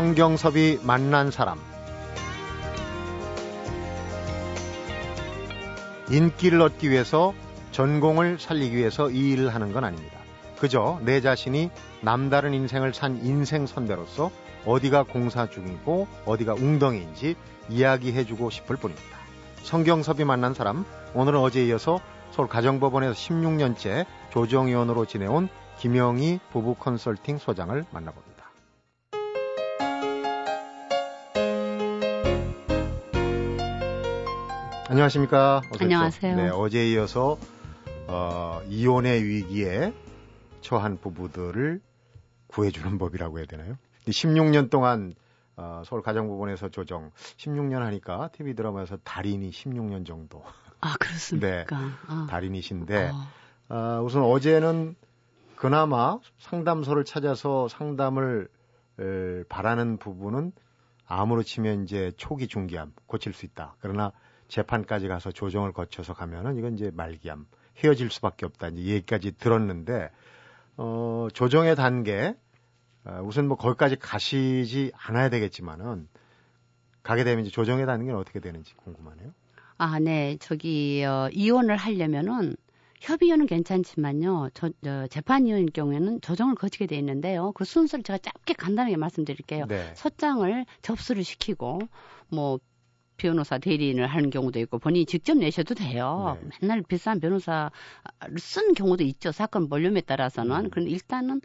성경섭이 만난 사람 인기를 얻기 위해서 전공을 살리기 위해서 이 일을 하는 건 아닙니다. 그저 내 자신이 남다른 인생을 산 인생 선배로서 어디가 공사 중이고 어디가 웅덩이인지 이야기해주고 싶을 뿐입니다. 성경섭이 만난 사람 오늘은 어제 이어서 서울 가정법원에서 16년째 조정위원으로 지내온 김영희 부부 컨설팅 소장을 만나봅니다. 안녕하십니까. 안녕하세요. 네, 어제 이어서 어, 이혼의 위기에 처한 부부들을 구해주는 법이라고 해야 되나요? 16년 동안 어, 서울 가정법원에서 조정 16년 하니까 TV 드라마에서 달인이 16년 정도. 아 그렇습니까? 네, 아. 달인이신데 어. 어, 우선 어제는 그나마 상담소를 찾아서 상담을 에, 바라는 부분은 암으로 치면 이제 초기 중기암 고칠 수 있다. 그러나 재판까지 가서 조정을 거쳐서 가면은 이건 이제 말기암 헤어질 수밖에 없다. 이제 얘기까지 들었는데 어, 조정의 단계 어, 우선 뭐 거기까지 가시지 않아야 되겠지만은 가게 되면 이제 조정의 단계는 어떻게 되는지 궁금하네요. 아, 네. 저기 어, 이혼을 하려면은 협의혼은 괜찮지만요. 저, 저 재판이혼일 경우에는 조정을 거치게 돼 있는데요. 그 순서를 제가 짧게 간단하게 말씀드릴게요. 네. 서장을 접수를 시키고 뭐 변호사 대리인을 하는 경우도 있고 본인이 직접 내셔도 돼요. 네. 맨날 비싼 변호사를 쓴 경우도 있죠. 사건 볼륨에 따라서는. 음. 그런데 일단은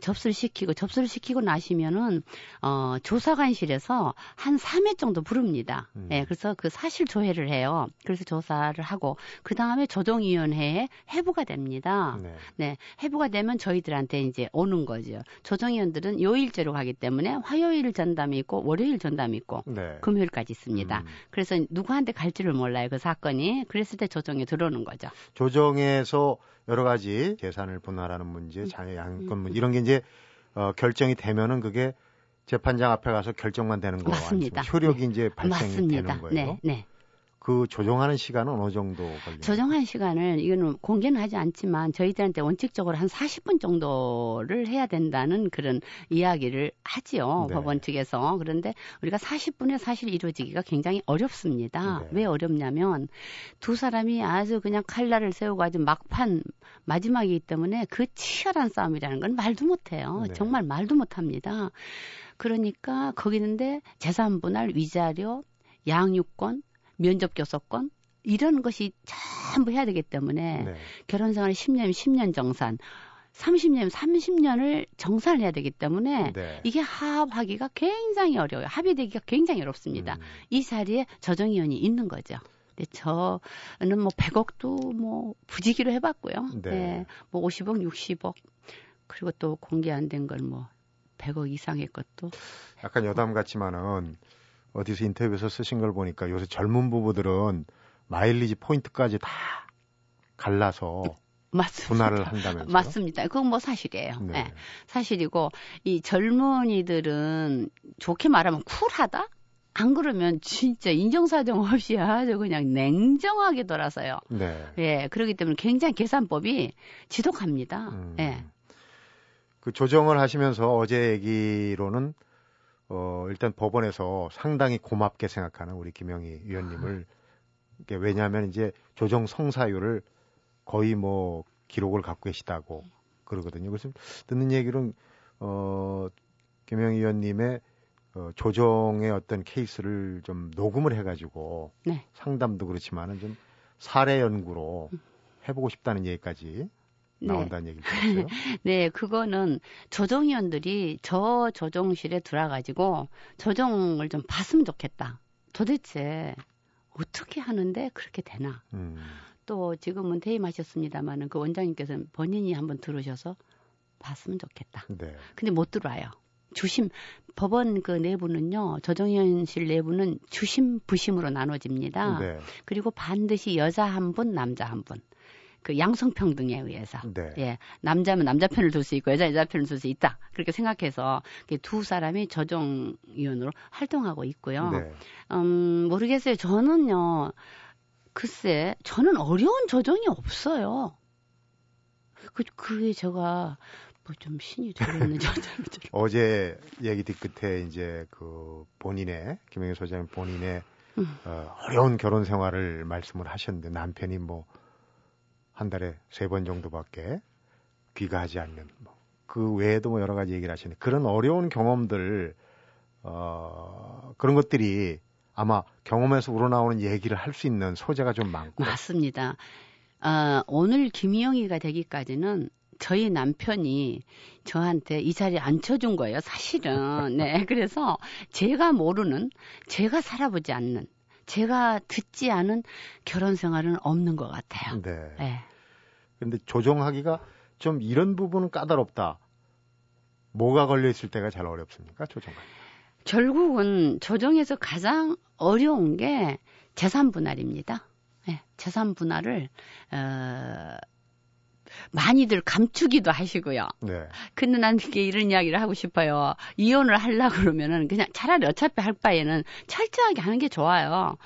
접수를 시키고 접수를 시키고 나시면은 어 조사관실에서 한 3회 정도 부릅니다. 음. 네, 그래서 그 사실 조회를 해요. 그래서 조사를 하고 그 다음에 조정위원회에 해부가 됩니다. 네. 네, 해부가 되면 저희들한테 이제 오는 거죠. 조정위원들은 요일제로 가기 때문에 화요일 전담이 있고 월요일 전담이 있고 네. 금요일까지 있습니다. 음. 그래서 누구한테 갈지를 몰라요 그 사건이. 그랬을 때 조정에 들어오는 거죠. 조정에서 여러 가지 재산을 분할하는 문제, 음. 자녀 양권 문제 이런 게 이제 어, 결정이 되면은 그게 재판장 앞에 가서 결정만 되는 거 맞습니다. 효력이 네. 이제 발생이 맞습니다. 되는 거예요. 네, 네. 그 조정하는 시간은 어느 정도 걸려요? 조정하는 시간을 이거는 공개는 하지 않지만 저희들한테 원칙적으로 한 40분 정도를 해야 된다는 그런 이야기를 하지요. 네. 법원 측에서. 그런데 우리가 40분에 사실 이루어지기가 굉장히 어렵습니다. 네. 왜 어렵냐면 두 사람이 아주 그냥 칼날을 세우고 아주 막판 마지막이기 때문에 그 치열한 싸움이라는 건 말도 못 해요. 네. 정말 말도 못 합니다. 그러니까 거기는데 재산 분할, 위자료, 양육권, 면접 교섭권 이런 것이 전부 해야 되기 때문에 네. 결혼 생활 10년 10년 정산 30년 30년을 정산을 해야 되기 때문에 네. 이게 합하기가 굉장히 어려워요. 합의되기가 굉장히 어렵습니다. 음. 이 자리에 저정위원이 있는 거죠. 근데 저는 뭐 100억도 뭐 부지기로 해봤고요. 네. 네. 뭐 50억, 60억 그리고 또 공개 안 된 걸 뭐 100억 이상의 것도 약간 여담 같지만은 어디서 인터뷰에서 쓰신 걸 보니까 요새 젊은 부부들은 마일리지 포인트까지 다 갈라서 맞습니다. 분할을 한다면서요? 맞습니다. 그건 뭐 사실이에요. 네. 네. 사실이고 이 젊은이들은 좋게 말하면 쿨하다? 안 그러면 진짜 인정사정 없이 아주 그냥 냉정하게 돌아서요. 네. 예, 그렇기 때문에 굉장히 계산법이 지독합니다. 음. 예. 그 조정을 하시면서 어제 얘기로는 어, 일단 법원에서 상당히 고맙게 생각하는 우리 김영희 위원님을 왜냐하면 이제 조정 성사율을 거의 뭐 기록을 갖고 계시다고 그러거든요. 그래서 듣는 얘기는 어, 김영희 위원님의 어, 조정의 어떤 케이스를 좀 녹음을 해가지고 네. 상담도 그렇지만은 좀 사례 연구로 해보고 싶다는 얘기까지 네. 나온다는 얘기 들었어요. 네, 그거는 조정위원들이 저 조정실에 들어가지고 조정을 좀 봤으면 좋겠다. 도대체 어떻게 하는데 그렇게 되나? 음. 또 지금은 퇴임하셨습니다만은 그 원장님께서는 본인이 한번 들으셔서 봤으면 좋겠다. 네. 근데 못 들어와요. 주심 법원 그 내부는요 조정위원실 내부는 주심 부심으로 나눠집니다. 네. 그리고 반드시 여자 한 분, 남자 한 분. 그 양성평등에 의해서 네. 예 남자면 남자 편을 둘수 있고 여자 여자 편을 둘수 있다 그렇게 생각해서 두 사람이 조정위원으로 활동하고 있고요. 네. 음 모르겠어요. 저는요 글쎄 저는 어려운 조정이 없어요. 그 그게 제가 뭐 좀 신이 되겠는지 어제 얘기 뒤끝에 이제 그 본인의 김영희 소장님 본인의 음. 어, 어려운 결혼 생활을 말씀을 하셨는데 남편이 뭐 한 달에 세 번 정도밖에 귀가하지 않는 뭐 그 외에도 뭐 여러 가지 얘기를 하시는데 그런 어려운 경험들 어 그런 것들이 아마 경험에서 우러나오는 얘기를 할 수 있는 소재가 좀 많고 맞습니다. 어, 오늘 김희영이가 되기까지는 저희 남편이 저한테 이 자리에 앉혀준 거예요, 사실은. 네. 그래서 제가 모르는, 제가 살아보지 않는, 제가 듣지 않은 결혼 생활은 없는 것 같아요. 네. 네. 근데 조정하기가 좀 이런 부분은 까다롭다. 뭐가 걸려 있을 때가 잘 어렵습니까, 조정하기? 결국은 조정에서 가장 어려운 게 재산 분할입니다. 네, 재산 분할을 어, 많이들 감추기도 하시고요. 네. 근데 난 이게 이런 이야기를 하고 싶어요. 이혼을 하려 그러면은 그냥 차라리 어차피 할 바에는 철저하게 하는 게 좋아요.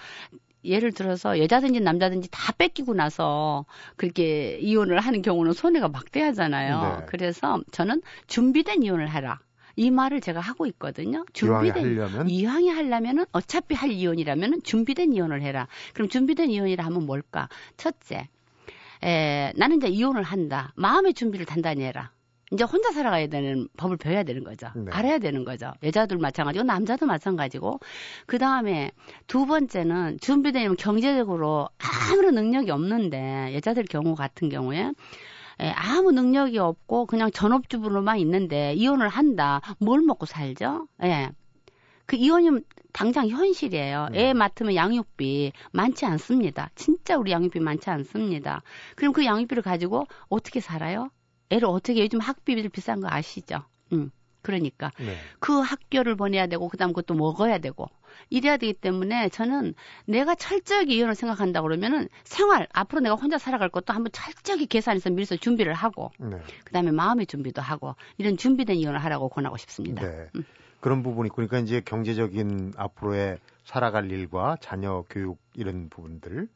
예를 들어서 여자든지 남자든지 다 뺏기고 나서 그렇게 이혼을 하는 경우는 손해가 막대하잖아요. 네. 그래서 저는 준비된 이혼을 하라. 이 말을 제가 하고 있거든요. 준비된 하려면 이왕이 하려면은 어차피 할 이혼이라면은 준비된 이혼을 해라. 그럼 준비된 이혼이라 하면 뭘까? 첫째, 에, 나는 이제 이혼을 한다. 마음의 준비를 단단히 해라. 이제 혼자 살아가야 되는 법을 배워야 되는 거죠. 네. 알아야 되는 거죠. 여자들 마찬가지고 남자도 마찬가지고 그 다음에 두 번째는 준비되면 경제적으로 아무런 능력이 없는데 여자들 경우 같은 경우에 에, 아무 능력이 없고 그냥 전업주부로만 있는데 이혼을 한다. 뭘 먹고 살죠? 예. 그 이혼이면 당장 현실이에요. 애 네. 맡으면 양육비 많지 않습니다. 진짜 우리 양육비 많지 않습니다. 그럼 그 양육비를 가지고 어떻게 살아요? 애를 어떻게 요즘 학비들 비싼 거 아시죠? 음. 그러니까 네. 그 학교를 보내야 되고 그다음 그것도 먹어야 되고 이래야 되기 때문에 저는 내가 철저하게 이혼을 생각한다 그러면은 생활 앞으로 내가 혼자 살아갈 것도 한번 철저하게 계산해서 미리서 준비를 하고 네. 그다음에 마음의 준비도 하고 이런 준비된 이혼을 하라고 권하고 싶습니다. 네. 음. 그런 부분이 있고 그러니까 이제 경제적인 앞으로의 살아갈 일과 자녀 교육 이런 부분들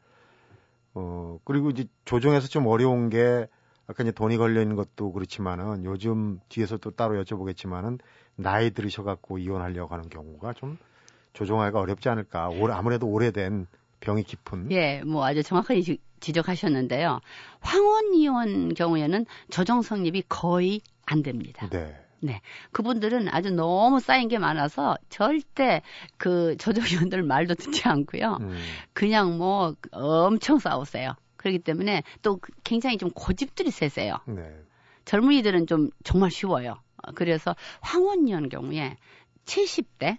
어 그리고 이제 조정에서 좀 어려운 게 아까 이제 돈이 걸려 있는 것도 그렇지만은 요즘 뒤에서 또 따로 여쭤보겠지만은 나이 들으셔 갖고 이혼하려고 하는 경우가 좀 조정하기가 어렵지 않을까. 아무래도 오래된 병이 깊은. 예, 뭐 아주 정확하게 지, 적하셨는데요 황혼 이혼 경우에는 조정 성립이 거의 안 됩니다. 네. 네. 그분들은 아주 너무 쌓인 게 많아서 절대 그 조정위원들 말도 듣지 않고요. 음. 그냥 뭐 엄청 싸우세요. 그렇기 때문에 또 굉장히 좀 고집들이 세세요. 네. 젊은이들은 좀 정말 쉬워요. 그래서 황혼이혼 경우에 70대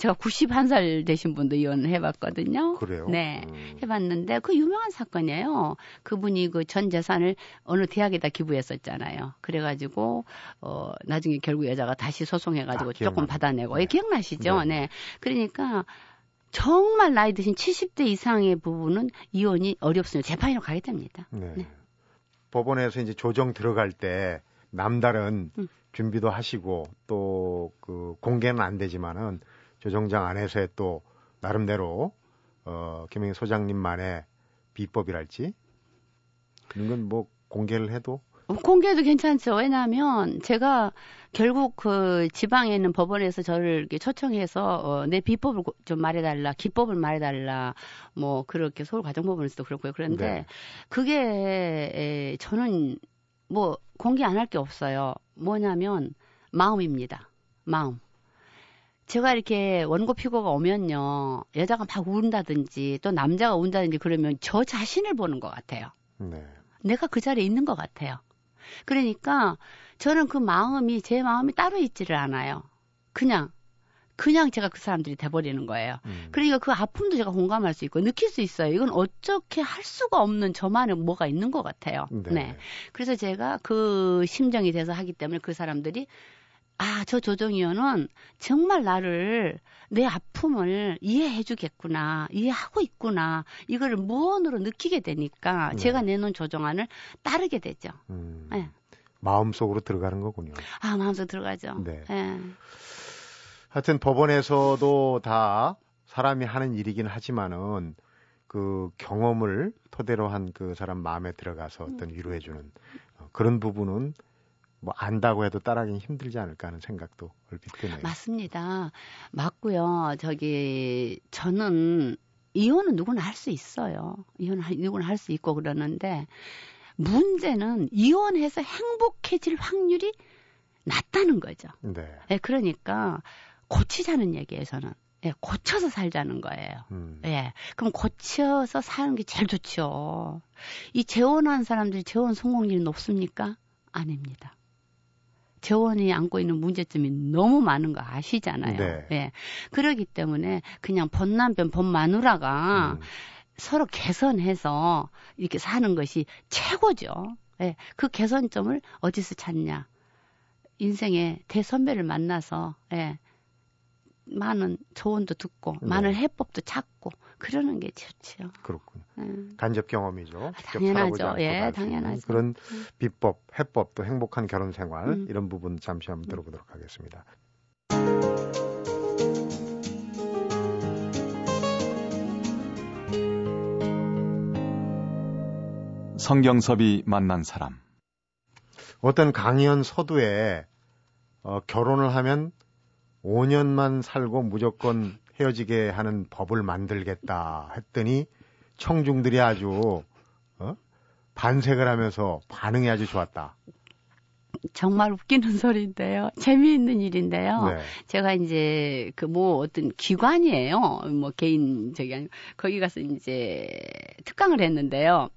제가 91살 되신 분도 이혼을 해봤거든요. 그래요? 네. 음. 해봤는데 그 유명한 사건이에요. 그분이 그 전 재산을 어느 대학에다 기부했었잖아요. 그래가지고, 어, 나중에 결국 여자가 다시 소송해가지고 아, 조금 받아내고. 네. 예, 기억나시죠? 네. 네. 그러니까 정말 나이 드신 70대 이상의 부분은 이혼이 어렵습니다. 재판으로 가게 됩니다. 네. 네. 법원에서 이제 조정 들어갈 때 남다른 음. 준비도 하시고 또 그 공개는 안 되지만은 조정장 안에서의 또 나름대로 어, 김영희 소장님만의 비법이랄지 그런 건 뭐 공개를 해도 어, 공개도 괜찮죠. 왜냐하면 제가 결국 그 지방에 있는 법원에서 저를 이렇게 초청해서 어, 내 비법을 좀 말해달라, 기법을 말해달라, 뭐 그렇게 서울 가정법원에서도 그렇고요. 그런데 네. 그게 에, 저는 뭐 공개 안 할 게 없어요. 뭐냐면 마음입니다. 마음. 제가 이렇게 원고 피고가 오면요, 여자가 막 운다든지 또 남자가 운다든지 그러면 저 자신을 보는 것 같아요. 네. 내가 그 자리에 있는 것 같아요. 그러니까 저는 그 마음이 제 마음이 따로 있지를 않아요. 그냥 그냥 제가 그 사람들이 돼버리는 거예요. 음. 그러니까 그 아픔도 제가 공감할 수 있고 느낄 수 있어요. 이건 어떻게 할 수가 없는 저만의 뭐가 있는 것 같아요. 네. 네. 그래서 제가 그 심정이 돼서 하기 때문에 그 사람들이 아, 저 조정위원은 정말 나를 내 아픔을 이해해 주겠구나, 이해하고 있구나, 이거를 무언으로 느끼게 되니까 네. 제가 내놓은 조정안을 따르게 되죠. 음, 네. 마음속으로 들어가는 거군요. 아, 마음속 들어가죠. 네. 네. 하여튼 법원에서도 다 사람이 하는 일이긴 하지만은 그 경험을 토대로 한 그 사람 마음에 들어가서 어떤 음. 위로해주는 어, 그런 부분은 뭐 안다고 해도 따라하기 힘들지 않을까 하는 생각도 얼핏 드네요. 맞습니다. 맞고요. 저기 저는 이혼은 누구나 할 수 있어요. 이혼 누구나 할 수 있고 그러는데 문제는 이혼해서 행복해질 확률이 낮다는 거죠. 네. 네 그러니까 고치자는 얘기예요, 저는. 예, 고쳐서 살자는 거예요. 음. 예. 그럼 고쳐서 사는 게 제일 좋죠. 이 재혼한 사람들이 재혼 성공률이 높습니까? 아닙니다. 재원이 안고 있는 문제점이 너무 많은 거 아시잖아요. 네. 예. 그러기 때문에 그냥 본남편, 본마누라가 음. 서로 개선해서 이렇게 사는 것이 최고죠. 예. 그 개선점을 어디서 찾냐? 인생의 대선배를 만나서 예. 많은 조언도 듣고 네. 많은 해법도 찾고 그러는 게 좋지요. 그렇군요. 네. 간접 경험이죠. 아, 당연하죠. 예, 당연하죠. 그런 음. 비법, 해법 또 행복한 결혼 생활 음. 이런 부분 잠시 한번 들어보도록 하겠습니다. 성경섭이 만난 사람. 어떤 강연 서두에 어, 결혼을 하면 5년만 살고 무조건 헤어지게 하는 법을 만들겠다 했더니 청중들이 아주 어? 반색을 하면서 반응이 아주 좋았다. 정말 웃기는 소리인데요. 재미있는 일인데요. 네. 제가 이제 그 뭐 어떤 기관이에요. 뭐 개인 저기 아니고 거기 가서 이제 특강을 했는데요.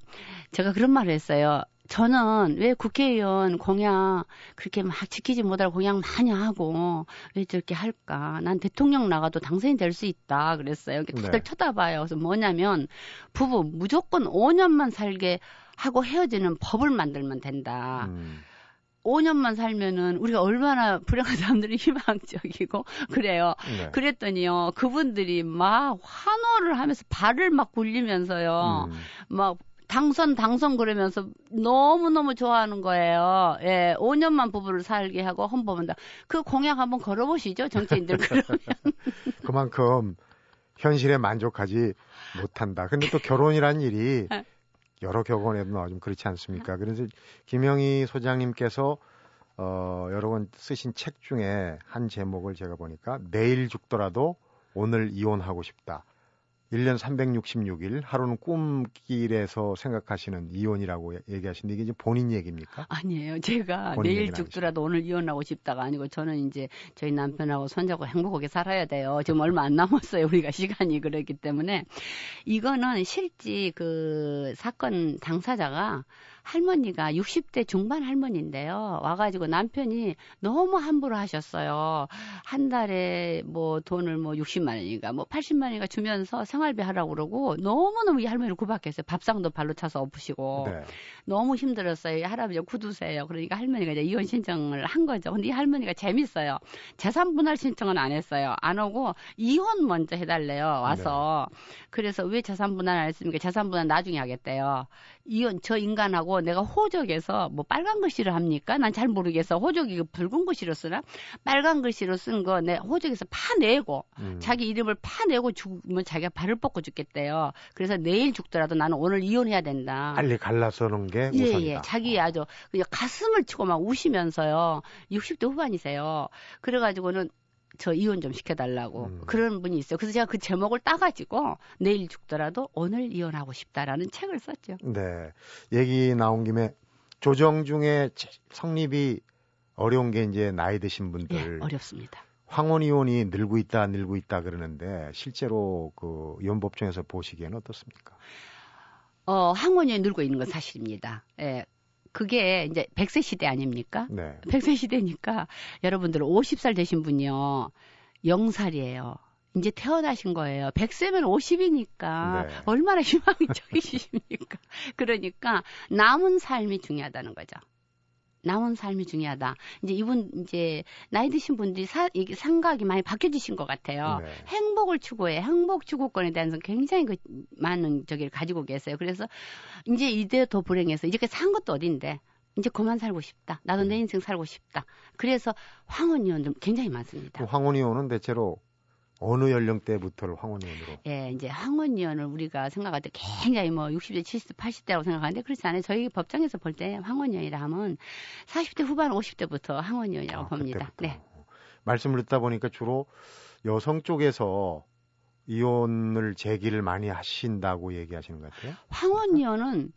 제가 그런 말을 했어요. 저는 왜 국회의원 공약 그렇게 막 지키지 못하고 공약 많이 하고 왜 저렇게 할까? 난 대통령 나가도 당선이 될 수 있다 그랬어요. 다들 네. 쳐다봐요. 그래서 뭐냐면 부부 무조건 5년만 살게 하고 헤어지는 법을 만들면 된다. 음. 5년만 살면은 우리가 얼마나 불행한 사람들이 희망적이고 그래요. 네. 그랬더니요. 그분들이 막 환호를 하면서 발을 막 굴리면서요. 음. 막 당선 당선 그러면서 너무너무 좋아하는 거예요. 예, 5년만 부부를 살게 하고 헌법한다. 그 공약 한번 걸어보시죠, 정치인들 그러면. 그만큼 현실에 만족하지 못한다. 근데 또 결혼이란 일이 네. 여러 격언에도 좀 그렇지 않습니까? 그래서 김영희 소장님께서 어, 여러 번 쓰신 책 중에 한 제목을 제가 보니까 내일 죽더라도 오늘 이혼하고 싶다. 1년 366일 하루는 꿈길에서 생각하시는 이혼이라고 얘기하시는데 이게 이제 본인 얘기입니까? 아니에요. 제가 내일 죽더라도 오늘 이혼하고 싶다가 아니고 저는 이제 저희 남편하고 손자고 행복하게 살아야 돼요. 지금 얼마 안 남았어요. 우리가 시간이 그렇기 때문에 이거는 실제 그 사건 당사자가 할머니가 60대 중반 할머니인데요. 와가지고 남편이 너무 함부로 하셨어요. 한 달에 뭐 돈을 뭐 60만 원인가 뭐 80만 원인가 주면서 생활비 하라고 그러고 너무너무 이 할머니를 구박했어요. 밥상도 발로 차서 엎으시고. 네. 너무 힘들었어요. 할아버지 구두세요. 그러니까 할머니가 이제 이혼 신청을 한 거죠. 근데 이 할머니가 재밌어요. 재산 분할 신청은 안 했어요. 안 오고 이혼 먼저 해달래요. 와서. 네. 그래서 왜 재산 분할 안 했습니까? 재산 분할 나중에 하겠대요. 이혼 저 인간하고 내가 호적에서 뭐 빨간 글씨를 합니까? 난 잘 모르겠어. 호적이 그 붉은 글씨로 쓰나? 빨간 글씨로 쓴 거 내 호적에서 파내고 음. 자기 이름을 파내고 죽으면 자기가 발을 뻗고 죽겠대요. 그래서 내일 죽더라도 나는 오늘 이혼해야 된다. 빨리 갈라서는 게 예, 우선이다. 예. 자기 아주 그냥 가슴을 치고 막 우시면서요. 60대 후반이세요. 그래가지고는 저 이혼 좀 시켜달라고 음. 그런 분이 있어요. 그래서 제가 그 제목을 따가지고 내일 죽더라도 오늘 이혼하고 싶다라는 책을 썼죠. 네. 얘기 나온 김에 조정 중에 성립이 어려운 게 이제 나이 드신 분들. 예, 어렵습니다. 황혼 이혼이 늘고 있다, 늘고 있다 그러는데 실제로 그 이혼법정에서 보시기에는 어떻습니까? 어, 항원이 늘고 있는 건 사실입니다. 예. 그게 이제 100세 시대 아닙니까? 네. 100세 시대니까 여러분들 50살 되신 분이요. 0살이에요. 이제 태어나신 거예요. 100세면 50이니까 네. 얼마나 희망적이십니까? 그러니까 남은 삶이 중요하다는 거죠. 남은 삶이 중요하다. 이제 이분 이제 나이 드신 분들이 사, 이게 생각이 많이 바뀌어지신 것 같아요. 네. 행복을 추구해 행복 추구권에 대한 굉장히 그 많은 저기를 가지고 계세요. 그래서 이제 이대 더 불행해서 이렇게 산 것도 어딘데 이제 그만 살고 싶다. 나도 내 음. 인생 살고 싶다. 그래서 황혼이혼 좀 굉장히 많습니다. 황혼이혼은 대체로 어느 연령대부터를 황혼위원으로? 예, 이제 황혼위원을 우리가 생각할 때 굉장히 뭐 60대, 70대, 80대라고 생각하는데 그렇지 않아요. 저희 법정에서 볼 때 황혼위원이라 하면 40대 후반, 50대부터 황혼위원이라고 아, 봅니다. 그때부터. 네. 말씀을 듣다 보니까 주로 여성 쪽에서 이혼을 제기를 많이 하신다고 얘기하시는 것 같아요. 황혼이혼은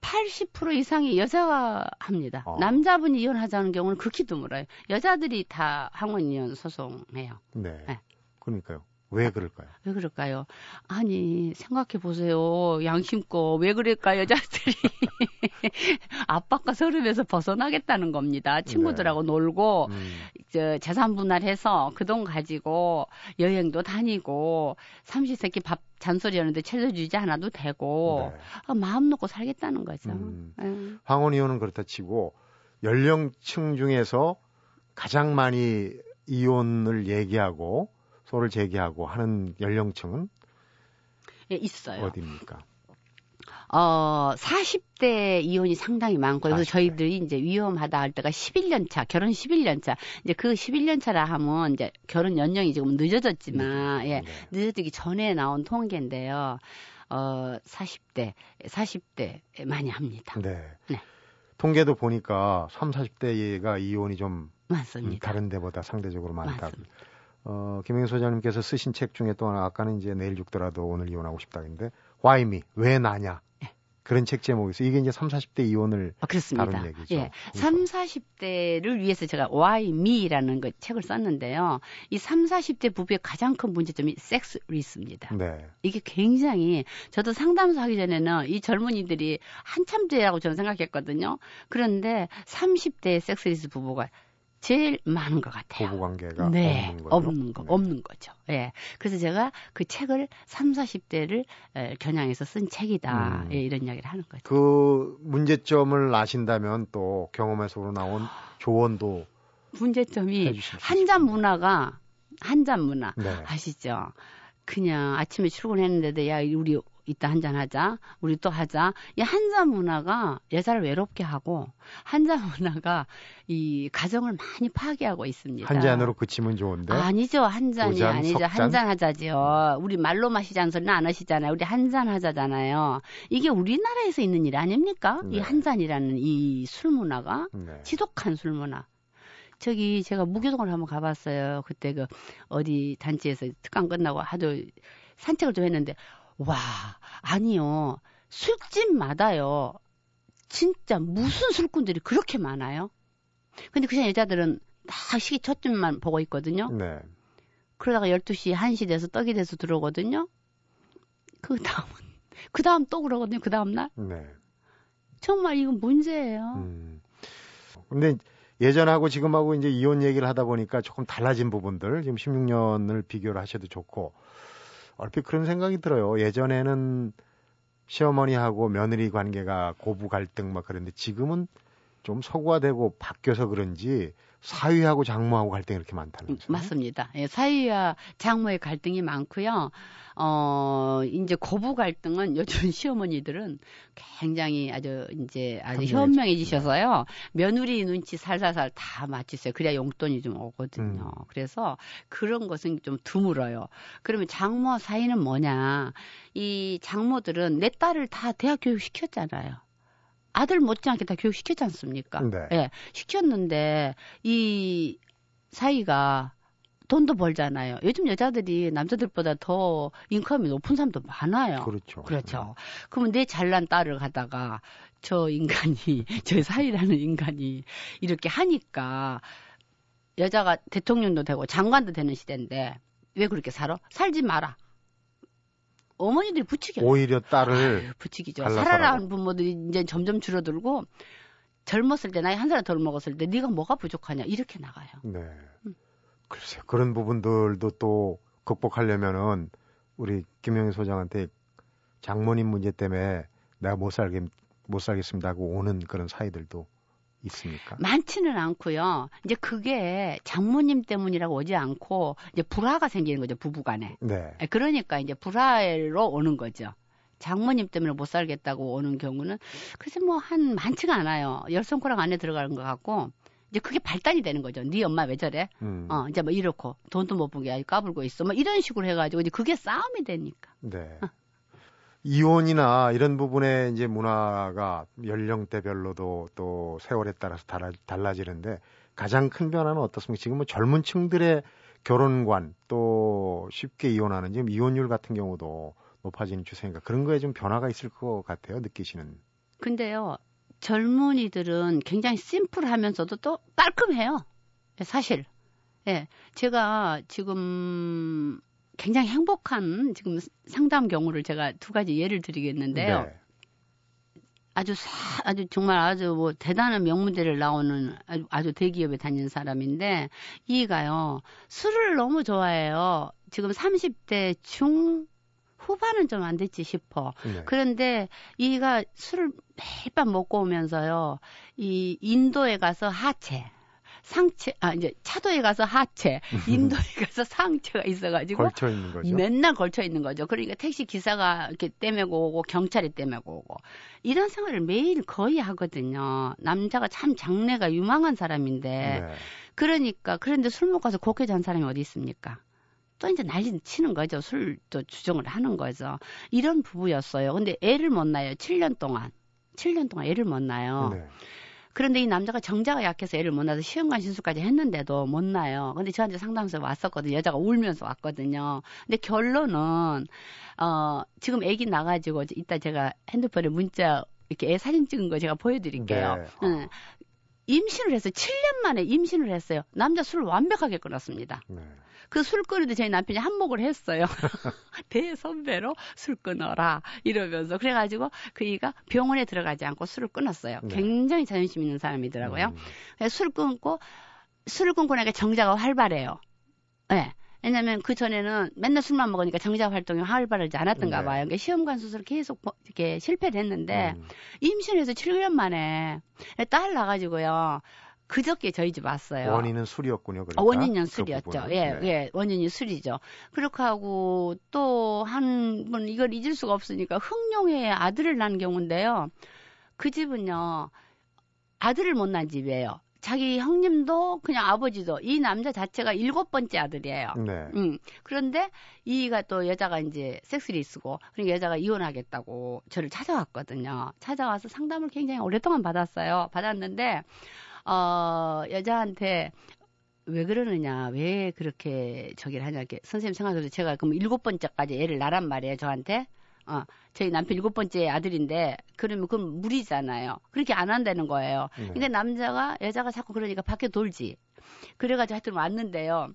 80% 이상이 여자가 합니다. 어. 남자분이 이혼하자는 경우는 극히 드물어요. 여자들이 다 황혼이혼 소송해요. 네. 네. 그러니까요. 왜 그럴까요? 왜 그럴까요? 아니, 생각해 보세요. 양심껏. 왜 그럴까, 여자들이. 압박과 서름에서 벗어나겠다는 겁니다. 친구들하고 네. 놀고, 음. 저, 재산 분할해서 그 돈 가지고 여행도 다니고, 삼시세끼 밥 잔소리 하는데 채워주지 않아도 되고, 네. 아, 마음 놓고 살겠다는 거죠. 음. 네. 황혼이 혼은 그렇다 치고, 연령층 중에서 가장 많이 이혼을 얘기하고, 소를 제기하고 하는 연령층은 예, 있어요. 어디입니까? 어, 40대 이혼이 상당히 많고, 그래서 저희들이 이제 위험하다 할 때가 11년 차, 결혼 11년 차. 이제 그 11년 차라 하면 이제 결혼 연령이 조금 늦어졌지만, 네. 예, 늦어지기 전에 나온 통계인데요. 어, 40대, 40대 많이 합니다. 네. 네. 통계도 보니까 3, 40대가 이혼이 좀 많습니다. 다른 데보다 상대적으로 많다. 맞습니다. 어, 김영희 소장님께서 쓰신 책 중에 또 하나 아까는 이제 내일 죽더라도 오늘 이혼하고 싶다 했는데 Why me? 왜 나냐? 네. 그런 책 제목이 있어요. 이게 이제 3, 40대 이혼을 아, 그렇습니다. 다룬 얘기죠. 예. 3, 40대를 위해서 제가 Why me라는 그 책을 썼는데요. 이 3, 40대 부부의 가장 큰 문제점이 섹스 리스입니다. 네. 이게 굉장히 저도 상담소 하기 전에는 이 젊은이들이 한창 때라고 저는 생각했거든요. 그런데 30대 sexless 부부가 제일 많은 것 같아요. 부부 관계가 네, 없는 거죠. 없는 거, 네. 없는 거죠. 예. 그래서 제가 그 책을 3, 40대를 에, 겨냥해서 쓴 책이다. 음. 예, 이런 이야기를 하는 거죠. 그 문제점을 아신다면 또 경험에서 나온 조언도 문제점이 한잔 문화가 한잔 문화 네. 아시죠? 그냥 아침에 출근했는데도 야 우리 이따 한 잔 하자. 우리 또 하자. 이 한잔 문화가 여자를 외롭게 하고 한잔 문화가 이 가정을 많이 파괴하고 있습니다. 한 잔으로 그치면 좋은데. 아니죠. 한 잔이 잔, 아니죠. 한 잔 하자죠. 우리 말로 마시자는 소리는 안 하시잖아요. 우리 한 잔 하자잖아요. 이게 우리나라에서 있는 일 아닙니까? 네. 이한 잔이라는 이 술 문화가 네. 지독한 술 문화. 저기 제가 무교동을 한번 가봤어요. 그때 그 어디 단체에서 특강 끝나고 하도 산책을 좀 했는데 와, 아니요. 술집마다요. 진짜 무슨 술꾼들이 그렇게 많아요? 근데 그냥 여자들은 다 시기 첫쯤만 보고 있거든요. 네. 그러다가 12시, 1시 돼서 떡이 돼서 들어오거든요. 그 다음은, 그 다음 또 그러거든요. 그 다음날. 네. 정말 이건 문제예요. 음. 근데 예전하고 지금하고 이제 이혼 얘기를 하다 보니까 조금 달라진 부분들, 지금 16년을 비교를 하셔도 좋고, 얼핏 그런 생각이 들어요. 예전에는 시어머니하고 며느리 관계가 고부 갈등 막 그랬는데 지금은 좀 서구화되고 바뀌어서 그런지 사위하고 장모하고 갈등이 이렇게 많다는 거죠. 맞습니다. 예, 사위와 장모의 갈등이 많고요. 어, 이제 고부 갈등은 요즘 시어머니들은 굉장히 아주 이제 아주 현명해지셔서요. 며느리 눈치 살살살 다 맞추세요. 그래야 용돈이 좀 오거든요. 음. 그래서 그런 것은 좀 드물어요. 그러면 장모 사이는 뭐냐? 이 장모들은 내 딸을 다 대학 교육 시켰잖아요. 아들 못지않게 다 교육시켰지 않습니까? 네. 예, 시켰는데 이 사이가 돈도 벌잖아요. 요즘 여자들이 남자들보다 더 인컴이 높은 사람도 많아요. 그렇죠. 그렇죠. 그러면 내 잘난 딸을 갖다가 저 인간이, 저 사이라는 인간이 이렇게 하니까 여자가 대통령도 되고 장관도 되는 시대인데 왜 그렇게 살아? 살지 마라. 어머니들이 부추겨. 오히려 딸을 부추기죠. 살아라는 부모들이 이제 점점 줄어들고 젊었을 때 나이 한 살 덜 먹었을 때 네가 뭐가 부족하냐 이렇게 나가요. 네. 음. 글쎄 그런 부분들도 또 극복하려면은 우리 김영희 소장한테 장모님 문제 때문에 내가 못 살겠 못 살겠습니다 하고 오는 그런 사이들도 있습니까? 많지는 않고요. 이제 그게 장모님 때문이라고 오지 않고 이제 불화가 생기는 거죠 부부간에. 네. 예, 그러니까 이제 불화로 오는 거죠. 장모님 때문에 못 살겠다고 오는 경우는 글쎄 뭐 한 많지가 않아요. 열 손가락 안에 들어가는 것 같고 이제 그게 발단이 되는 거죠. 네 엄마 왜 저래? 음. 어, 이제 뭐 이렇고 돈도 못본게 아니고 까불고 있어. 뭐 이런 식으로 해가지고 이제 그게 싸움이 되니까. 네. 어. 이혼이나 이런 부분에 이제 문화가 연령대별로도 또 세월에 따라서 달라, 달라 지는데 가장 큰 변화는 어떻습니까? 지금 뭐 젊은 층들의 결혼관 또 쉽게 이혼하는 지금 이혼율 같은 경우도 높아지는 추세인가 그런 거에 좀 변화가 있을 것 같아요. 느끼시는. 근데요. 젊은이들은 굉장히 심플하면서도 또 깔끔해요. 사실. 예. 제가 지금 굉장히 행복한 지금 상담 경우를 제가 두 가지 예를 드리겠는데요. 네. 아주 사, 아주 정말 아주 뭐 대단한 명문대를 나오는 아주, 아주 대기업에 다니는 사람인데 이가요 술을 너무 좋아해요. 지금 30대 중 후반은 좀 안 됐지 싶어. 네. 그런데 이가 술을 매일 밤 먹고 오면서요. 이 인도에 가서 하체, 상체, 아, 이제 차도에 가서 하체, 인도에 가서 상체가 있어가지고. 걸쳐 있는 거죠. 맨날 걸쳐 있는 거죠. 그러니까 택시 기사가 이렇게 떼매고 오고, 경찰이 떼매고 오고. 이런 생활을 매일 거의 하거든요. 남자가 참 장래가 유망한 사람인데. 네. 그러니까, 그런데 술 먹고 와서 곱게 잔 사람이 어디 있습니까? 또 이제 난리 치는 거죠. 술도 주정을 하는 거죠. 이런 부부였어요. 근데 애를 못 낳아요. 7년 동안. 7년 동안 애를 못 낳아요. 네. 그런데 이 남자가 정자가 약해서 애를 못 낳아서 시험관 신수까지 했는데도 못 낳아요. 근데 저한테 상담소에 왔었거든요. 여자가 울면서 왔거든요. 근데 결론은 어 지금 애기 나가지고 이따 제가 핸드폰에 문자 이렇게 애 사진 찍은 거 제가 보여드릴게요. 네. 응. 임신을 했어요. 7년 만에 임신을 했어요. 남자 술을 완벽하게 끊었습니다. 네. 그술 끊을 때 저희 남편이 한몫을 했어요. 대선배로 술 끊어라 이러면서 그래가지고 그이가 병원에 들어가지 않고 술을 끊었어요. 네. 굉장히 자존심 있는 사람이더라고요. 음. 술 끊고 술을 끊고 나니까 정자가 활발해요. 예. 네. 왜냐면 그 전에는 맨날 술만 먹으니까 정자 활동이 활발하지 않았던가 네. 봐요. 그러니까 시험관 수술을 계속 이렇게 실패를 했는데 음. 임신해서 7년 만에 딸 나가지고요. 그저께 저희 집 왔어요. 원인은 술이었군요. 그러니까. 원인은 그 술이었죠. 그 예, 네. 예, 원인이 술이죠. 그렇게 하고 또 한 번 이걸 잊을 수가 없으니까 흥룡의 아들을 낳은 경우인데요. 그 집은요 아들을 못 낳은 집이에요. 자기 형님도 그냥 아버지도 이 남자 자체가 일곱 번째 아들이에요. 네. 음. 그런데 이가 또 여자가 이제 섹스리스고 그러니까 여자가 이혼하겠다고 저를 찾아왔거든요. 찾아와서 상담을 굉장히 오랫동안 받았어요. 받았는데 어, 여자한테 왜 그러느냐, 왜 그렇게 저기를 하냐, 이렇게 선생님 생각해서 제가 그럼 일곱 번째까지 애를 낳란 말이에요, 저한테. 어, 저희 남편 일곱 번째 아들인데, 그러면 그건 무리잖아요. 그렇게 안 한다는 거예요. 네. 근데 남자가, 여자가 자꾸 그러니까 밖에 돌지. 그래가지고 하여튼 왔는데요.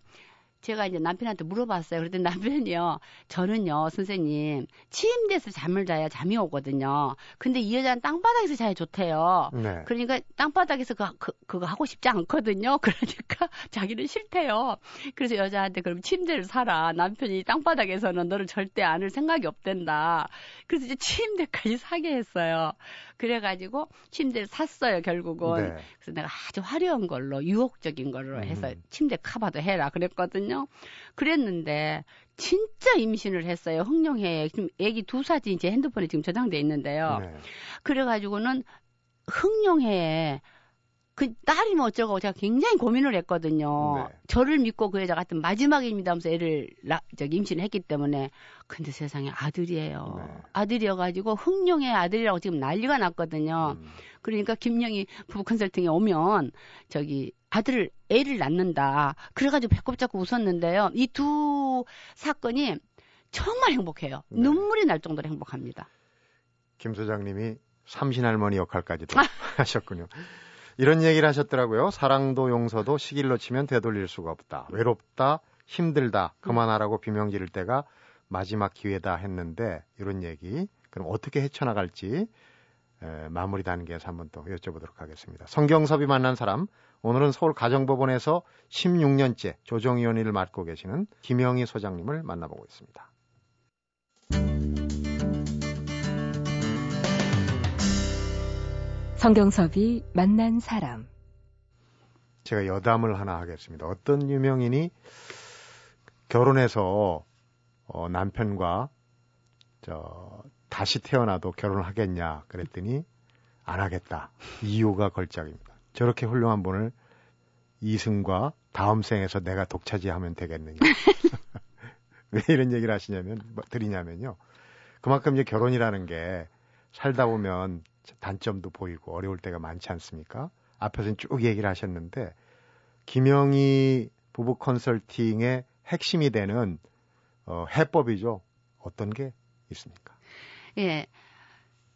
제가 이제 남편한테 물어봤어요. 그랬더니 남편이요. 저는요, 선생님, 침대에서 잠을 자야 잠이 오거든요. 근데 이 여자는 땅바닥에서 자야 좋대요. 네. 그러니까 땅바닥에서 그, 그, 그거 하고 싶지 않거든요. 그러니까 자기는 싫대요. 그래서 여자한테 그럼 침대를 사라. 남편이 땅바닥에서는 너를 절대 안을 생각이 없댄다. 그래서 이제 침대까지 사게 했어요. 그래가지고 침대를 샀어요, 결국은. 네. 그래서 내가 아주 화려한 걸로, 유혹적인 걸로 해서 음. 침대 카바도 해라 그랬거든요. 그랬는데, 진짜 임신을 했어요. 흥룡해에. 지금 애기 두 사진 이 제 핸드폰에 지금 저장돼 있는데요. 네. 그래가지고는 흥룡해에 그 딸이 뭐 어쩌고 제가 굉장히 고민을 했거든요. 네. 저를 믿고 그 여자 같은 마지막입니다 하면서 애를 나, 저기 임신을 했기 때문에 근데 세상에 아들이에요. 네. 아들이어가지고 흥룡의 아들이라고 지금 난리가 났거든요. 음. 그러니까 김영희 부부 컨설팅에 오면 저기 아들을 애를 낳는다. 그래가지고 배꼽 잡고 웃었는데요. 이 두 사건이 정말 행복해요. 네. 눈물이 날 정도로 행복합니다. 김 소장님이 삼신 할머니 역할까지도 하셨군요. 이런 얘기를 하셨더라고요. 사랑도 용서도 시길로 치면 되돌릴 수가 없다. 외롭다, 힘들다, 그만하라고 비명 지를 때가 마지막 기회다 했는데 이런 얘기 그럼 어떻게 헤쳐나갈지 에, 마무리 단계에서 한번 또 여쭤보도록 하겠습니다. 성경섭이 만난 사람 오늘은 서울 가정법원에서 16년째 조정위원회를 맡고 계시는 김영희 소장님을 만나보고 있습니다. 성경섭이 만난 사람. 제가 여담을 하나 하겠습니다. 어떤 유명인이 결혼해서 어, 남편과 저 다시 태어나도 결혼을 하겠냐 그랬더니 안 하겠다. 이유가 걸작입니다. 저렇게 훌륭한 분을 이승과 다음 생에서 내가 독차지하면 되겠느냐. 왜 이런 얘기를 하시냐면, 뭐, 드리냐면요. 그만큼 이제 결혼이라는 게 살다 보면 단점도 보이고 어려울 때가 많지 않습니까? 앞에서는 쭉 얘기를 하셨는데, 김영희 부부 컨설팅의 핵심이 되는 어, 해법이죠. 어떤 게 있습니까? 예.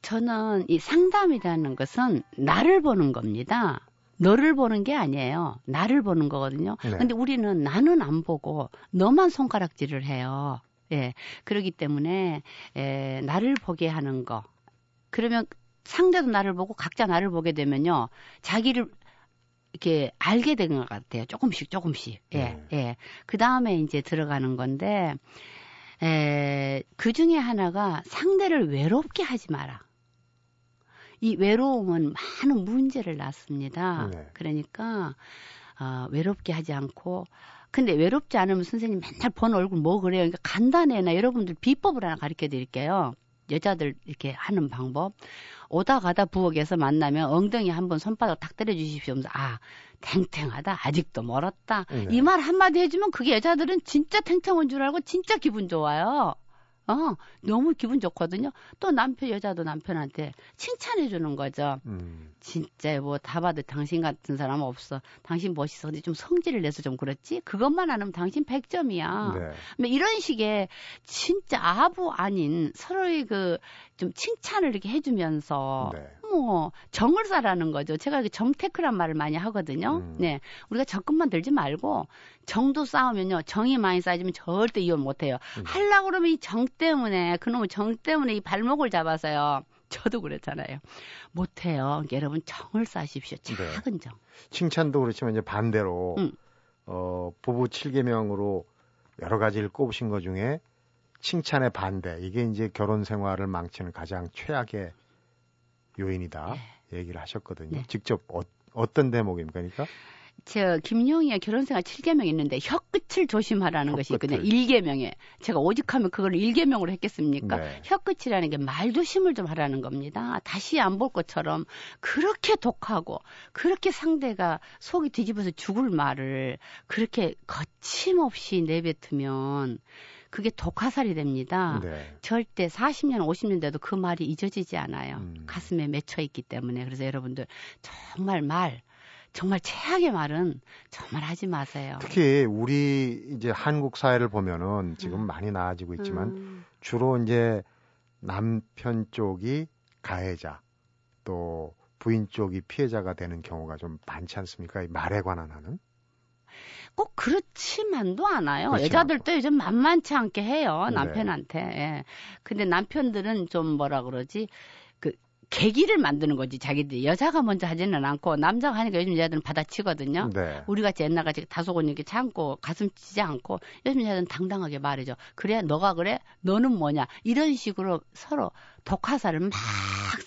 저는 이 상담이라는 것은 나를 보는 겁니다. 너를 보는 게 아니에요. 나를 보는 거거든요. 네. 근데 우리는 나는 안 보고 너만 손가락질을 해요. 예. 그러기 때문에 에, 나를 보게 하는 거. 그러면 상대도 나를 보고 각자 나를 보게 되면요. 자기를 이렇게 알게 된 것 같아요. 조금씩 조금씩. 예. 네. 예. 그 다음에 이제 들어가는 건데 에, 그 중에 하나가 상대를 외롭게 하지 마라. 이 외로움은 많은 문제를 낳습니다. 네. 그러니까 어, 외롭게 하지 않고 근데 외롭지 않으면 선생님 맨날 본 얼굴 뭐 그래요? 그러니까 간단해. 나 여러분들 비법을 하나 가르쳐 드릴게요. 여자들 이렇게 하는 방법. 오다 가다 부엌에서 만나면 엉덩이 한 번 손바닥 탁 때려 주십시오. 아, 탱탱하다. 아직도 멀었다. 네. 이말 한마디 해주면 그게 여자들은 진짜 탱탱한 줄 알고 진짜 기분 좋아요. 어, 너무 기분 좋거든요. 또 남편, 여자도 남편한테 칭찬해 주는 거죠. 음. 진짜 뭐 다 봐도 당신 같은 사람 없어. 당신 멋있어. 근데 좀 성질을 내서 좀 그렇지? 그것만 안 하면 당신 100점이야. 네. 뭐 이런 식의 진짜 아부 아닌 서로의 그 좀 칭찬을 이렇게 해주면서 네. 뭐 정을 쌓라는 거죠. 제가 정테크란 말을 많이 하거든요. 음. 네, 우리가 적금만 들지 말고 정도 쌓으면요 정이 많이 쌓이면 절대 이혼 못 해요. 음. 하려고 그러면 이 정 때문에 그놈의 정 때문에 이 발목을 잡아서요. 저도 그랬잖아요. 못 해요. 여러분 정을 쌓으십시오. 네. 작은 네. 정. 칭찬도 그렇지만 이제 반대로 음. 어, 부부 7개명으로 여러 가지를 꼽으신 것 중에 칭찬의 반대 이게 이제 결혼 생활을 망치는 가장 최악의 요인이다 네. 얘기를 하셨거든요. 네. 직접 어, 떤 대목입니까? 그러니까 저 김용희의 결혼생활 7개명 있는데 혀끝을 조심하라는 혀끝을. 것이 있거든요. 1개명에. 제가 오직하면 그걸 1개명으로 했겠습니까? 네. 혀끝이라는 게 말조심을 좀 하라는 겁니다. 다시 안 볼 것처럼 그렇게 독하고 그렇게 상대가 속이 뒤집어서 죽을 말을 그렇게 거침없이 내뱉으면 그게 독화살이 됩니다. 네. 절대 40년, 50년 돼도 그 말이 잊어지지 않아요. 음. 가슴에 맺혀 있기 때문에. 그래서 여러분들 정말 말 정말 최악의 말은 정말 하지 마세요. 특히 우리 이제 한국 사회를 보면은 지금 음. 많이 나아지고 있지만 음. 주로 이제 남편 쪽이 가해자 또 부인 쪽이 피해자가 되는 경우가 좀 많지 않습니까? 이 말에 관한 하는. 꼭 그렇지만도 않아요. 그렇지 여자들도 않고. 요즘 만만치 않게 해요. 네. 남편한테. 네. 예. 근데 남편들은 좀 뭐라 그러지? 계기를 만드는 거지 자기들이 여자가 먼저 하지는 않고 남자가 하니까 요즘 여자들은 받아치거든요. 네. 우리같이 옛날같이 다소곳 이렇게 참고 가슴 치지 않고 요즘 여자들은 당당하게 말해줘. 그래 너가 그래 너는 뭐냐 이런 식으로 서로 독화살을 막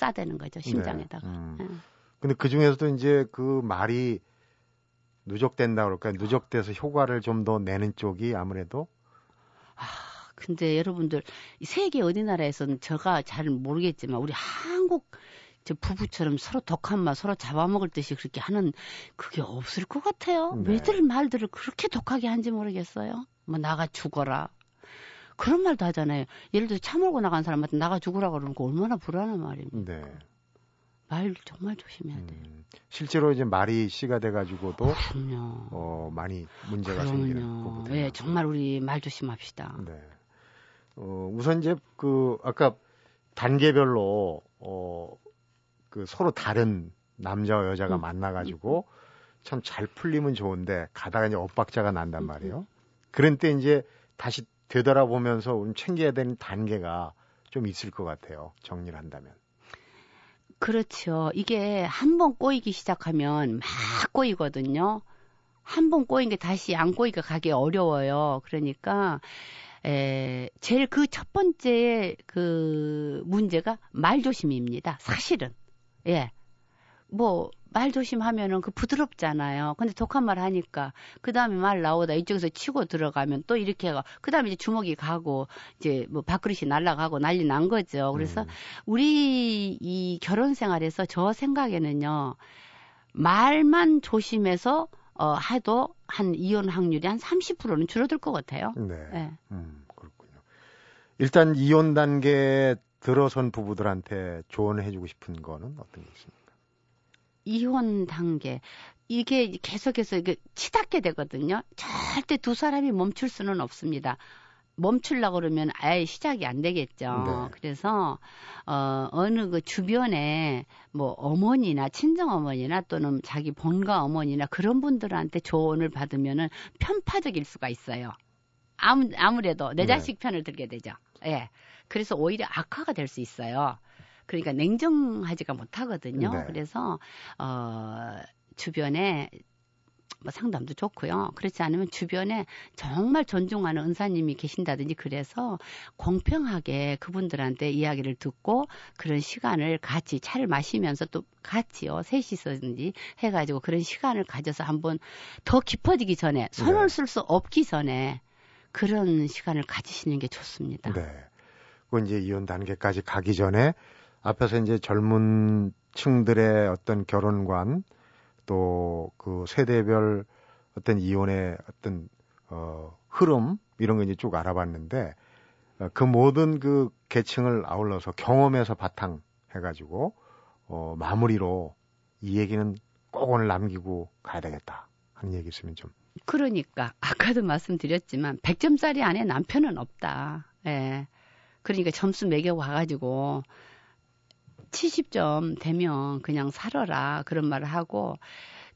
쏴대는 거죠 심장에다가. 네. 음. 네. 근데 그 중에서도 이제 그 말이 누적된다 그럴까 누적돼서 효과를 좀 더 내는 쪽이 아무래도 아 근데 여러분들 세계 어디 나라에서는 제가 잘 모르겠지만 우리 한국 저 부부처럼 서로 독한 말 서로 잡아먹을 듯이 그렇게 하는 그게 없을 것 같아요. 네. 왜들 말들을 그렇게 독하게 한지 모르겠어요. 뭐 나가 죽어라. 그런 말도 하잖아요. 예를 들어 차 몰고 나간 사람한테 나가 죽으라 그러는 거 얼마나 불안한 말입니까. 네. 말 정말 조심해야 돼요. 음, 실제로 이제 말이 씨가 돼가지고도 어, 많이 문제가 그럼요. 생기는 부분. 네, 정말 우리 말 조심합시다. 네. 어, 우선 이제 그 아까 단계별로 어, 그 서로 다른 남자와 여자가 음. 만나가지고 참 잘 풀리면 좋은데 가다가 이제 엇박자가 난단 음, 말이에요. 음. 그런 때 이제 다시 되돌아보면서 우리 챙겨야 되는 단계가 좀 있을 것 같아요. 정리를 한다면. 그렇죠. 이게 한 번 꼬이기 시작하면 막 꼬이거든요. 한 번 꼬인 게 다시 안 꼬이가 가기 어려워요. 그러니까 에, 제일 그 첫 번째 그 문제가 말조심입니다. 사실은. 예. 뭐, 말 조심하면은 그 부드럽잖아요. 근데 독한 말 하니까 그 다음에 말 나오다 이쪽에서 치고 들어가면 또 이렇게 가. 그 다음에 이제 주먹이 가고 이제 뭐 밥그릇이 날라가고 난리 난 거죠. 그래서 음. 우리 이 결혼 생활에서 저 생각에는요 말만 조심해서 어, 해도 한 이혼 확률이 한 30%는 줄어들 것 같아요. 네. 네. 음, 그렇군요. 일단 이혼 단계에 들어선 부부들한테 조언해 주고 싶은 거는 어떤 게 있습니까? 이혼 단계. 이게 계속해서 이게 치닫게 되거든요. 절대 두 사람이 멈출 수는 없습니다. 멈출라 그러면 아예 시작이 안 되겠죠. 네. 그래서 어 어느 그 주변에 뭐 어머니나 친정 어머니나 또는 자기 본가 어머니나 그런 분들한테 조언을 받으면은 편파적일 수가 있어요. 아무 아무래도 내 네. 자식 편을 들게 되죠. 예. 그래서 오히려 악화가 될 수 있어요. 그러니까 냉정하지가 못하거든요. 네. 그래서 어 주변에 뭐 상담도 좋고요. 그렇지 않으면 주변에 정말 존중하는 은사님이 계신다든지 그래서 공평하게 그분들한테 이야기를 듣고 그런 시간을 같이 차를 마시면서 또 같이요 셋이서든지 해가지고 그런 시간을 가져서 한번 더 깊어지기 전에 손을 네. 쓸수 없기 전에 그런 시간을 가지시는 게 좋습니다. 네. 그 이제 이혼 단계까지 가기 전에 앞에서 이제 젊은 층들의 어떤 결혼관 또 그 세대별 어떤 이혼의 어떤 어 흐름 이런 거 이제 쭉 알아봤는데 어, 그 모든 그 계층을 아울러서 경험에서 바탕 해가지고 어 마무리로 이 얘기는 꼭 오늘 남기고 가야 되겠다 하는 얘기 있으면 좀 그러니까 아까도 말씀드렸지만 100점짜리 안에 남편은 없다. 예. 그러니까 점수 매겨 와가지고 70점 되면 그냥 살아라 그런 말을 하고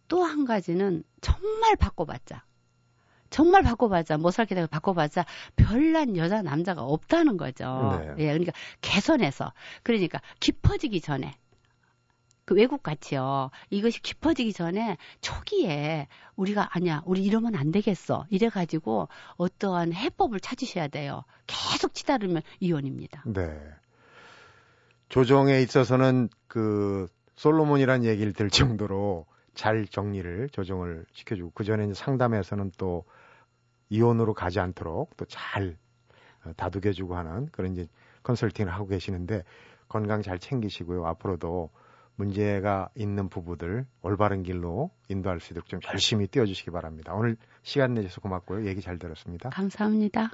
또 한 가지는 정말 바꿔봤자 정말 바꿔봤자 못 살게 되고 바꿔봤자 별난 여자 남자가 없다는 거죠. 네. 예, 그러니까 개선해서 그러니까 깊어지기 전에 그 외국 같이요. 이것이 깊어지기 전에 초기에 우리가 아니야, 우리 이러면 안 되겠어. 이래 가지고 어떠한 해법을 찾으셔야 돼요. 계속 치다르면 이혼입니다. 네. 조정에 있어서는 그 솔로몬이란 얘기를 들 정도로 잘 정리를 조정을 시켜주고 그 전에 상담에서는 또 이혼으로 가지 않도록 또 잘 다독여주고 하는 그런 이제 컨설팅을 하고 계시는데 건강 잘 챙기시고요. 앞으로도 문제가 있는 부부들 올바른 길로 인도할 수 있도록 좀 열심히 뛰어주시기 바랍니다. 오늘 시간 내주셔서 고맙고요. 얘기 잘 들었습니다. 감사합니다.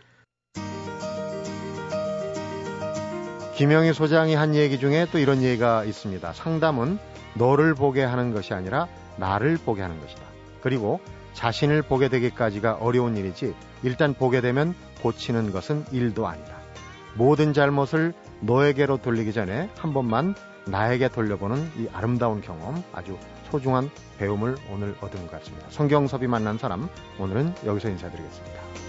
김영희 소장이 한 얘기 중에 또 이런 얘기가 있습니다. 상담은 너를 보게 하는 것이 아니라 나를 보게 하는 것이다. 그리고 자신을 보게 되기까지가 어려운 일이지 일단 보게 되면 고치는 것은 일도 아니다. 모든 잘못을 너에게로 돌리기 전에 한 번만 나에게 돌려보는 이 아름다운 경험 아주 소중한 배움을 오늘 얻은 것 같습니다. 성경섭이 만난 사람 오늘은 여기서 인사드리겠습니다.